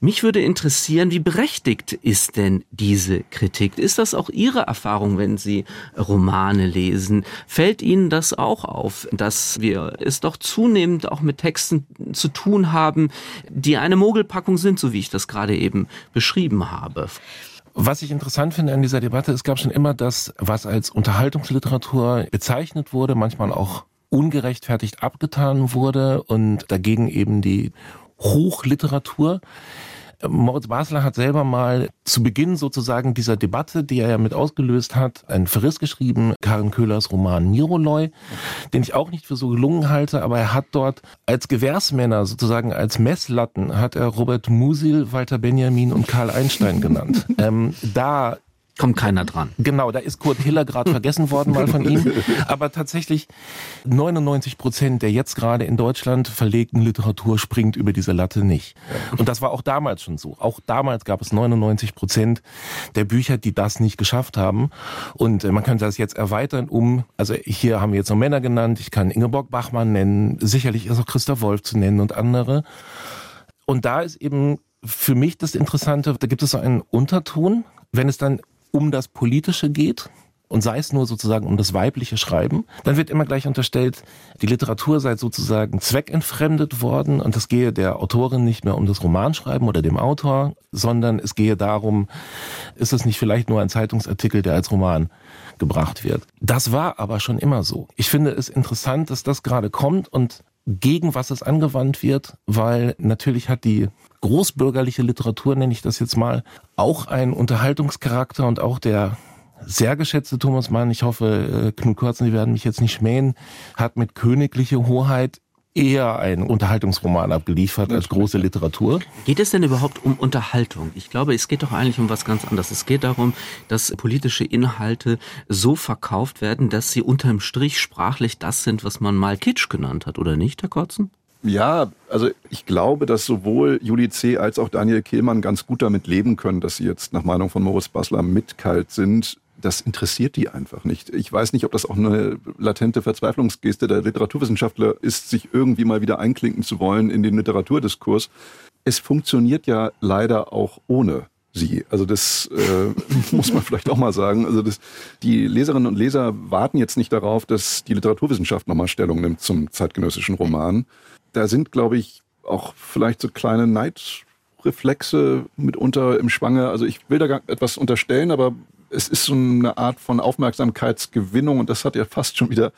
Mich würde interessieren, wie berechtigt ist denn diese Kritik? Ist das auch Ihre Erfahrung, wenn Sie Romane lesen? Fällt Ihnen das auch auf, dass wir es doch zunehmend auch mit Texten zu tun haben, die eine Mogelpackung sind, so wie ich das gerade eben beschrieben habe? Was ich interessant finde an dieser Debatte, es gab schon immer das, was als Unterhaltungsliteratur bezeichnet wurde, manchmal auch ungerechtfertigt abgetan wurde und dagegen eben die Hochliteratur. Moritz Basler hat selber mal zu Beginn sozusagen dieser Debatte, die er ja mit ausgelöst hat, einen Verriss geschrieben, Karin Köhlers Roman Miroloy, den ich auch nicht für so gelungen halte, aber er hat dort als Gewährsmänner sozusagen als Messlatten hat er Robert Musil, Walter Benjamin und Karl Einstein genannt. (laughs) ähm, da Kommt keiner dran. Genau, da ist Kurt Hiller gerade (laughs) vergessen worden mal von ihm. Aber tatsächlich 99 Prozent der jetzt gerade in Deutschland verlegten Literatur springt über diese Latte nicht. Und das war auch damals schon so. Auch damals gab es 99 Prozent der Bücher, die das nicht geschafft haben. Und äh, man könnte das jetzt erweitern um, also hier haben wir jetzt noch Männer genannt, ich kann Ingeborg Bachmann nennen, sicherlich ist auch Christa Wolf zu nennen und andere. Und da ist eben für mich das Interessante, da gibt es so einen Unterton, wenn es dann um das Politische geht, und sei es nur sozusagen um das weibliche Schreiben, dann wird immer gleich unterstellt, die Literatur sei sozusagen zweckentfremdet worden und es gehe der Autorin nicht mehr um das Romanschreiben oder dem Autor, sondern es gehe darum, ist es nicht vielleicht nur ein Zeitungsartikel, der als Roman gebracht wird. Das war aber schon immer so. Ich finde es interessant, dass das gerade kommt und gegen was es angewandt wird, weil natürlich hat die großbürgerliche Literatur, nenne ich das jetzt mal, auch einen Unterhaltungscharakter und auch der sehr geschätzte Thomas Mann, ich hoffe, äh, Knut Kurzen, Sie werden mich jetzt nicht schmähen, hat mit Königliche Hoheit eher einen Unterhaltungsroman abgeliefert als große Literatur. Geht es denn überhaupt um Unterhaltung? Ich glaube, es geht doch eigentlich um was ganz anderes. Es geht darum, dass politische Inhalte so verkauft werden, dass sie unterm Strich sprachlich das sind, was man mal Kitsch genannt hat, oder nicht, Herr Kotzen? Ja, also ich glaube, dass sowohl Juli C. als auch Daniel Kehlmann ganz gut damit leben können, dass sie jetzt nach Meinung von Moritz Basler mitkalt sind das interessiert die einfach nicht. Ich weiß nicht, ob das auch eine latente Verzweiflungsgeste der Literaturwissenschaftler ist, sich irgendwie mal wieder einklinken zu wollen in den Literaturdiskurs. Es funktioniert ja leider auch ohne sie. Also das äh, (laughs) muss man vielleicht auch mal sagen. Also das, die Leserinnen und Leser warten jetzt nicht darauf, dass die Literaturwissenschaft nochmal Stellung nimmt zum zeitgenössischen Roman. Da sind, glaube ich, auch vielleicht so kleine Neidreflexe mitunter im Schwange. Also ich will da etwas unterstellen, aber es ist so eine Art von Aufmerksamkeitsgewinnung und das hat ja fast schon wieder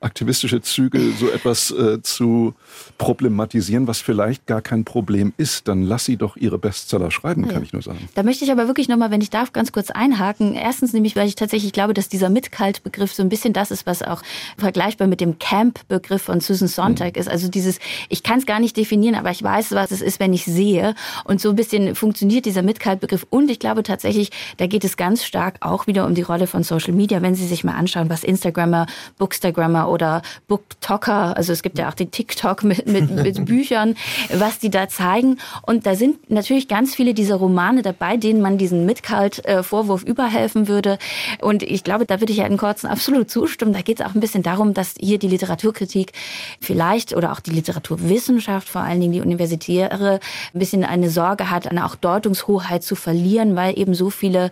aktivistische Züge, so etwas äh, zu problematisieren, was vielleicht gar kein Problem ist, dann lass sie doch ihre Bestseller schreiben, ja. kann ich nur sagen. Da möchte ich aber wirklich nochmal, wenn ich darf, ganz kurz einhaken. Erstens nämlich, weil ich tatsächlich glaube, dass dieser Mitkalt-Begriff so ein bisschen das ist, was auch vergleichbar mit dem Camp-Begriff von Susan Sontag mhm. ist. Also dieses, ich kann es gar nicht definieren, aber ich weiß, was es ist, wenn ich sehe. Und so ein bisschen funktioniert dieser Mitkalt-Begriff. Und ich glaube tatsächlich, da geht es ganz stark auch wieder um die Rolle von Social Media. Wenn Sie sich mal anschauen, was Instagrammer, Bookstagrammer oder Booktalker, also es gibt ja auch den TikTok mit, mit, (laughs) mit Büchern, was die da zeigen. Und da sind natürlich ganz viele dieser Romane dabei, denen man diesen Mitkalt-Vorwurf überhelfen würde. Und ich glaube, da würde ich ja in Kurzen absolut zustimmen. Da geht es auch ein bisschen darum, dass hier die Literaturkritik vielleicht oder auch die Literaturwissenschaft, vor allen Dingen die Universitäre, ein bisschen eine Sorge hat, eine auch Deutungshoheit zu verlieren, weil eben so viele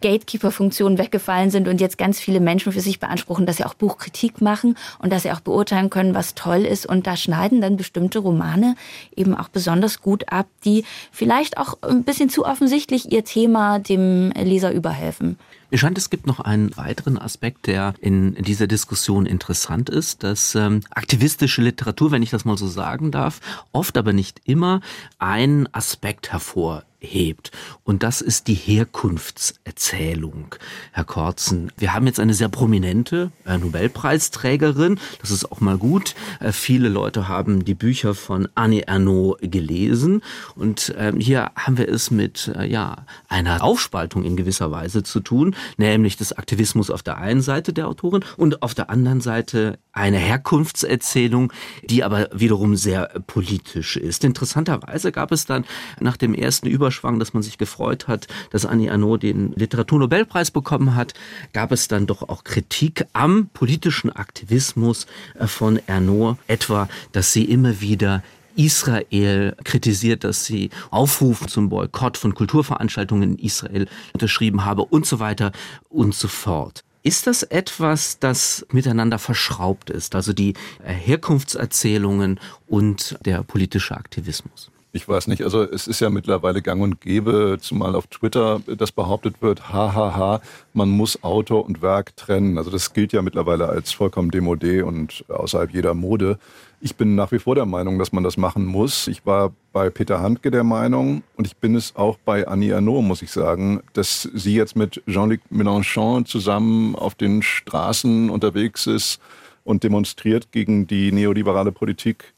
Gatekeeper-Funktionen weggefallen sind und jetzt ganz viele Menschen für sich beanspruchen, dass sie auch Buchkritik machen und dass sie auch beurteilen können, was toll ist. Und da schneiden dann bestimmte Romane eben auch besonders gut ab, die vielleicht auch ein bisschen zu offensichtlich ihr Thema dem Leser überhelfen. Mir scheint, es gibt noch einen weiteren Aspekt, der in dieser Diskussion interessant ist, dass ähm, aktivistische Literatur, wenn ich das mal so sagen darf, oft aber nicht immer einen Aspekt hervor hebt. Und das ist die Herkunftserzählung, Herr Korzen. Wir haben jetzt eine sehr prominente äh, Nobelpreisträgerin. Das ist auch mal gut. Äh, viele Leute haben die Bücher von Annie Ernaux gelesen. Und äh, hier haben wir es mit äh, ja, einer Aufspaltung in gewisser Weise zu tun, nämlich des Aktivismus auf der einen Seite der Autorin und auf der anderen Seite eine Herkunftserzählung, die aber wiederum sehr politisch ist. Interessanterweise gab es dann nach dem ersten Überschwang, dass man sich gefreut hat, dass Annie Arnaud den Literaturnobelpreis bekommen hat, gab es dann doch auch Kritik am politischen Aktivismus von Arnaud, etwa, dass sie immer wieder Israel kritisiert, dass sie Aufrufe zum Boykott von Kulturveranstaltungen in Israel unterschrieben habe und so weiter und so fort. Ist das etwas, das miteinander verschraubt ist, also die äh, Herkunftserzählungen und der politische Aktivismus? Ich weiß nicht, also es ist ja mittlerweile gang und gäbe, zumal auf Twitter, dass behauptet wird, hahaha, man muss Autor und Werk trennen. Also das gilt ja mittlerweile als vollkommen demodé und außerhalb jeder Mode. Ich bin nach wie vor der Meinung, dass man das machen muss. Ich war bei Peter Handke der Meinung und ich bin es auch bei Annie Arnaud, muss ich sagen, dass sie jetzt mit Jean-Luc Mélenchon zusammen auf den Straßen unterwegs ist und demonstriert gegen die neoliberale Politik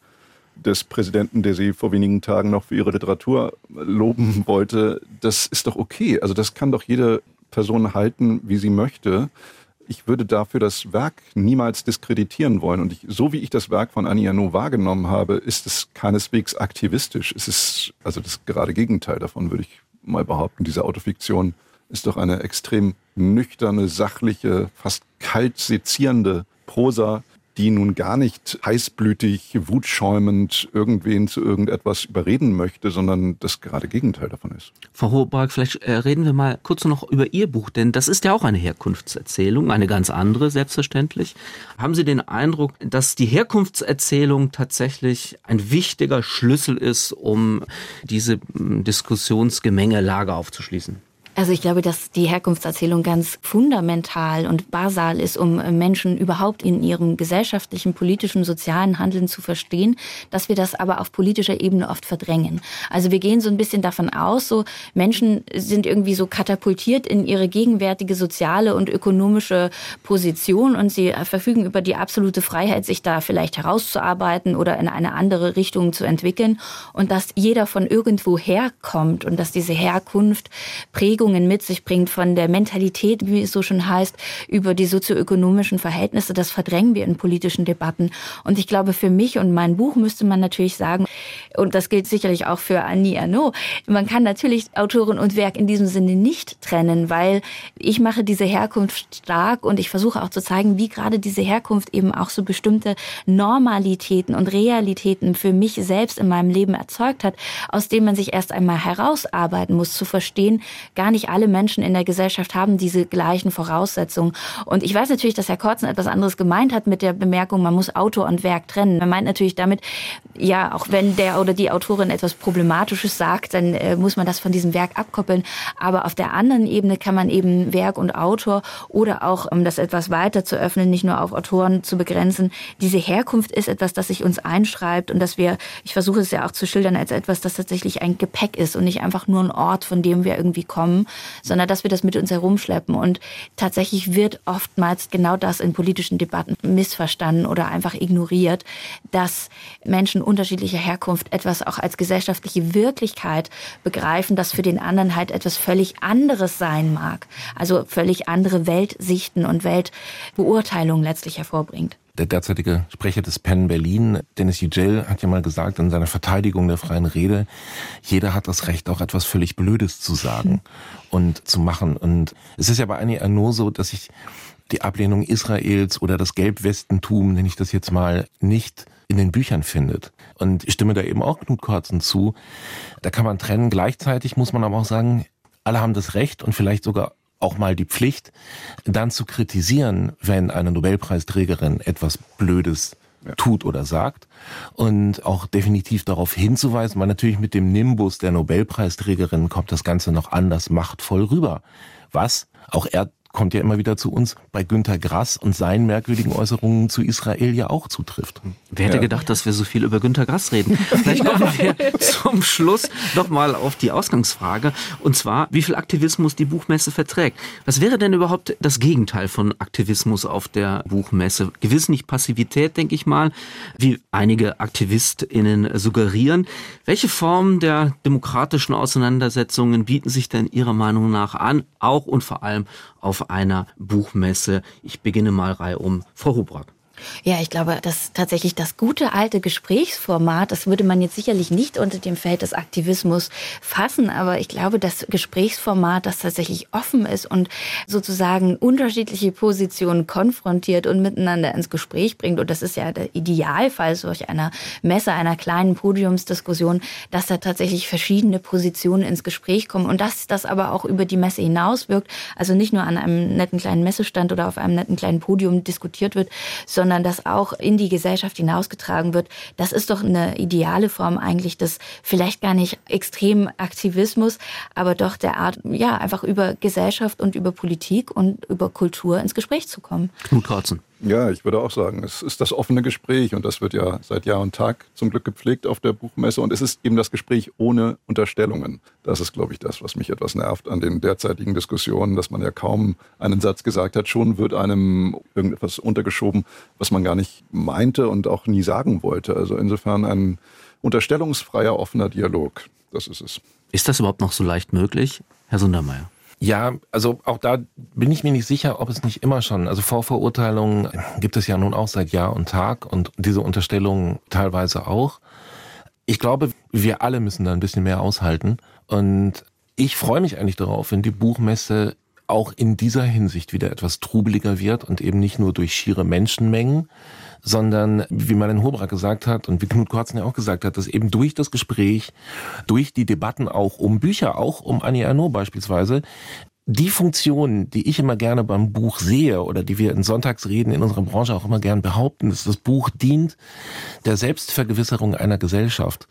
des Präsidenten, der sie vor wenigen Tagen noch für ihre Literatur loben wollte. Das ist doch okay. Also das kann doch jede Person halten, wie sie möchte ich würde dafür das Werk niemals diskreditieren wollen. Und ich, so wie ich das Werk von Annie Arnaud wahrgenommen habe, ist es keineswegs aktivistisch. Es ist also das gerade Gegenteil davon, würde ich mal behaupten. Diese Autofiktion ist doch eine extrem nüchterne, sachliche, fast kalt sezierende Prosa, die nun gar nicht heißblütig, wutschäumend irgendwen zu irgendetwas überreden möchte, sondern das gerade Gegenteil davon ist. Frau Hohberg, vielleicht äh, reden wir mal kurz noch über Ihr Buch, denn das ist ja auch eine Herkunftserzählung, eine ganz andere selbstverständlich. Haben Sie den Eindruck, dass die Herkunftserzählung tatsächlich ein wichtiger Schlüssel ist, um diese hm, Diskussionsgemengelage aufzuschließen? Also ich glaube, dass die Herkunftserzählung ganz fundamental und basal ist, um Menschen überhaupt in ihrem gesellschaftlichen, politischen, sozialen Handeln zu verstehen, dass wir das aber auf politischer Ebene oft verdrängen. Also wir gehen so ein bisschen davon aus, so Menschen sind irgendwie so katapultiert in ihre gegenwärtige soziale und ökonomische Position und sie verfügen über die absolute Freiheit, sich da vielleicht herauszuarbeiten oder in eine andere Richtung zu entwickeln und dass jeder von irgendwo herkommt und dass diese Herkunft Prägungen mit sich bringt von der Mentalität, wie es so schon heißt, über die sozioökonomischen Verhältnisse. Das verdrängen wir in politischen Debatten. Und ich glaube, für mich und mein Buch müsste man natürlich sagen, und das gilt sicherlich auch für Annie Arnaud, man kann natürlich Autorin und Werk in diesem Sinne nicht trennen, weil ich mache diese Herkunft stark und ich versuche auch zu zeigen, wie gerade diese Herkunft eben auch so bestimmte Normalitäten und Realitäten für mich selbst in meinem Leben erzeugt hat, aus denen man sich erst einmal herausarbeiten muss, zu verstehen, gar nicht alle Menschen in der Gesellschaft haben diese gleichen Voraussetzungen. Und ich weiß natürlich, dass Herr Kortzen etwas anderes gemeint hat mit der Bemerkung, man muss Autor und Werk trennen. Er meint natürlich damit, ja, auch wenn der oder die Autorin etwas Problematisches sagt, dann äh, muss man das von diesem Werk abkoppeln. Aber auf der anderen Ebene kann man eben Werk und Autor oder auch, um das etwas weiter zu öffnen, nicht nur auf Autoren zu begrenzen, diese Herkunft ist etwas, das sich uns einschreibt und dass wir, ich versuche es ja auch zu schildern als etwas, das tatsächlich ein Gepäck ist und nicht einfach nur ein Ort, von dem wir irgendwie kommen, sondern dass wir das mit uns herumschleppen. Und tatsächlich wird oftmals genau das in politischen Debatten missverstanden oder einfach ignoriert, dass Menschen unterschiedlicher Herkunft etwas auch als gesellschaftliche Wirklichkeit begreifen, das für den anderen halt etwas völlig anderes sein mag. Also völlig andere Weltsichten und Weltbeurteilungen letztlich hervorbringt. Der derzeitige Sprecher des Penn Berlin, Dennis Yücel, hat ja mal gesagt in seiner Verteidigung der freien Rede, jeder hat das Recht, auch etwas völlig Blödes zu sagen (laughs) und zu machen. Und es ist ja bei Annie Arnaud so, dass ich die Ablehnung Israels oder das Gelbwestentum, nenne ich das jetzt mal, nicht in den Büchern findet. Und ich stimme da eben auch Knut Kortzen zu. Da kann man trennen. Gleichzeitig muss man aber auch sagen, alle haben das Recht und vielleicht sogar auch mal die Pflicht, dann zu kritisieren, wenn eine Nobelpreisträgerin etwas Blödes ja. tut oder sagt und auch definitiv darauf hinzuweisen, weil natürlich mit dem Nimbus der Nobelpreisträgerin kommt das Ganze noch anders machtvoll rüber. Was auch er kommt ja immer wieder zu uns, bei Günter Grass und seinen merkwürdigen Äußerungen zu Israel ja auch zutrifft. Wer hätte ja. gedacht, dass wir so viel über Günter Grass reden? (laughs) Vielleicht kommen wir zum Schluss nochmal auf die Ausgangsfrage. Und zwar, wie viel Aktivismus die Buchmesse verträgt. Was wäre denn überhaupt das Gegenteil von Aktivismus auf der Buchmesse? Gewiss nicht Passivität, denke ich mal, wie einige AktivistInnen suggerieren. Welche Formen der demokratischen Auseinandersetzungen bieten sich denn Ihrer Meinung nach an, auch und vor allem auf einer Buchmesse. Ich beginne mal reihum. Frau Hubrack. Ja, ich glaube, dass tatsächlich das gute alte Gesprächsformat, das würde man jetzt sicherlich nicht unter dem Feld des Aktivismus fassen, aber ich glaube, das Gesprächsformat, das tatsächlich offen ist und sozusagen unterschiedliche Positionen konfrontiert und miteinander ins Gespräch bringt, und das ist ja der Idealfall solch einer Messe, einer kleinen Podiumsdiskussion, dass da tatsächlich verschiedene Positionen ins Gespräch kommen und dass das aber auch über die Messe hinaus wirkt, also nicht nur an einem netten kleinen Messestand oder auf einem netten kleinen Podium diskutiert wird, sondern sondern das auch in die Gesellschaft hinausgetragen wird. Das ist doch eine ideale Form eigentlich des vielleicht gar nicht extremen Aktivismus, aber doch der Art, ja, einfach über Gesellschaft und über Politik und über Kultur ins Gespräch zu kommen. Knut Kortzen. Ja, ich würde auch sagen, es ist das offene Gespräch und das wird ja seit Jahr und Tag zum Glück gepflegt auf der Buchmesse und es ist eben das Gespräch ohne Unterstellungen. Das ist, glaube ich, das, was mich etwas nervt an den derzeitigen Diskussionen, dass man ja kaum einen Satz gesagt hat, schon wird einem irgendetwas untergeschoben, was man gar nicht meinte und auch nie sagen wollte. Also insofern ein unterstellungsfreier, offener Dialog. Das ist es. Ist das überhaupt noch so leicht möglich, Herr Sundermeier? Ja, also auch da bin ich mir nicht sicher, ob es nicht immer schon, also Vorverurteilungen gibt es ja nun auch seit Jahr und Tag und diese Unterstellungen teilweise auch. Ich glaube, wir alle müssen da ein bisschen mehr aushalten und ich freue mich eigentlich darauf, wenn die Buchmesse auch in dieser Hinsicht wieder etwas trubeliger wird und eben nicht nur durch schiere Menschenmengen, sondern wie Marlene Hobrak gesagt hat und wie Knut Kortzen ja auch gesagt hat, dass eben durch das Gespräch, durch die Debatten auch um Bücher, auch um Annie Arnaud beispielsweise, die Funktion, die ich immer gerne beim Buch sehe oder die wir in Sonntagsreden in unserer Branche auch immer gern behaupten, dass das Buch dient der Selbstvergewisserung einer Gesellschaft,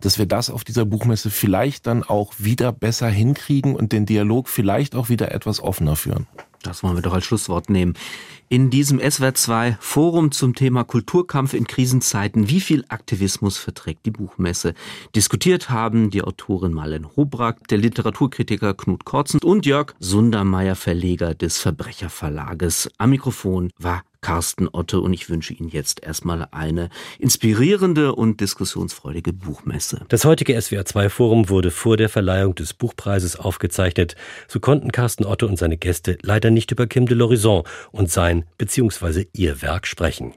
dass wir das auf dieser Buchmesse vielleicht dann auch wieder besser hinkriegen und den Dialog vielleicht auch wieder etwas offener führen. Das wollen wir doch als Schlusswort nehmen. In diesem SWR2 Forum zum Thema Kulturkampf in Krisenzeiten, wie viel Aktivismus verträgt die Buchmesse? Diskutiert haben die Autorin Marlen Hobrack, der Literaturkritiker Knut Kortzen und Jörg Sundermeier, Verleger des Verbrecherverlages. Am Mikrofon war Carsten Otte und ich wünsche Ihnen jetzt erstmal eine inspirierende und diskussionsfreudige Buchmesse. Das heutige SWR2 Forum wurde vor der Verleihung des Buchpreises aufgezeichnet. So konnten Carsten Otte und seine Gäste leider nicht über Kim de l'Horizon und sein bzw. ihr Werk sprechen.